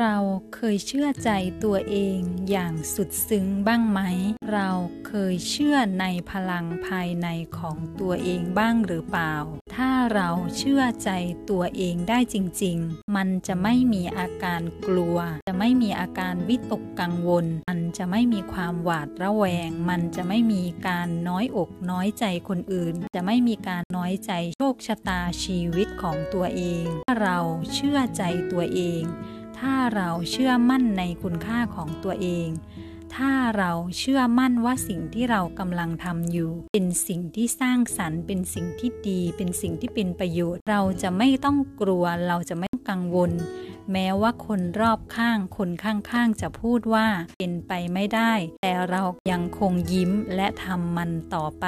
เราเคยเชื่อใจตัวเองอย่างสุดซึ้งบ้างไหม เราเคยเชื่อในพลังภายในของตัวเองบ้างหรือเปล่า ถ้าเราเชื่อใจตัวเองได้จริง ๆ มันจะไม่มีอาการกลัว จะไม่มีอาการวิตกกังวล มันจะไม่มีความหวาดระแวง มันจะไม่มีการน้อยอกน้อยใจคนอื่น จะไม่มีการน้อยใจโชคชะตาชีวิตของตัวเอง ถ้าเราเชื่อใจตัวเอง ถ้าเราเชื่อมั่นในคุณค่าของตัวเอง ถ้าเราเชื่อมั่นว่าสิ่งที่เรากำลังทำอยู่ เป็นสิ่งที่สร้างสรรค์ เป็นสิ่งที่ดี เป็นสิ่งที่เป็นประโยชน์ เราจะไม่ต้องกลัว เราจะไม่ต้องกังวล แม้ว่าคนรอบข้าง คนข้างๆ จะพูดว่าเป็นไปไม่ได้ แต่เรายังคงยิ้มและทำมันต่อไป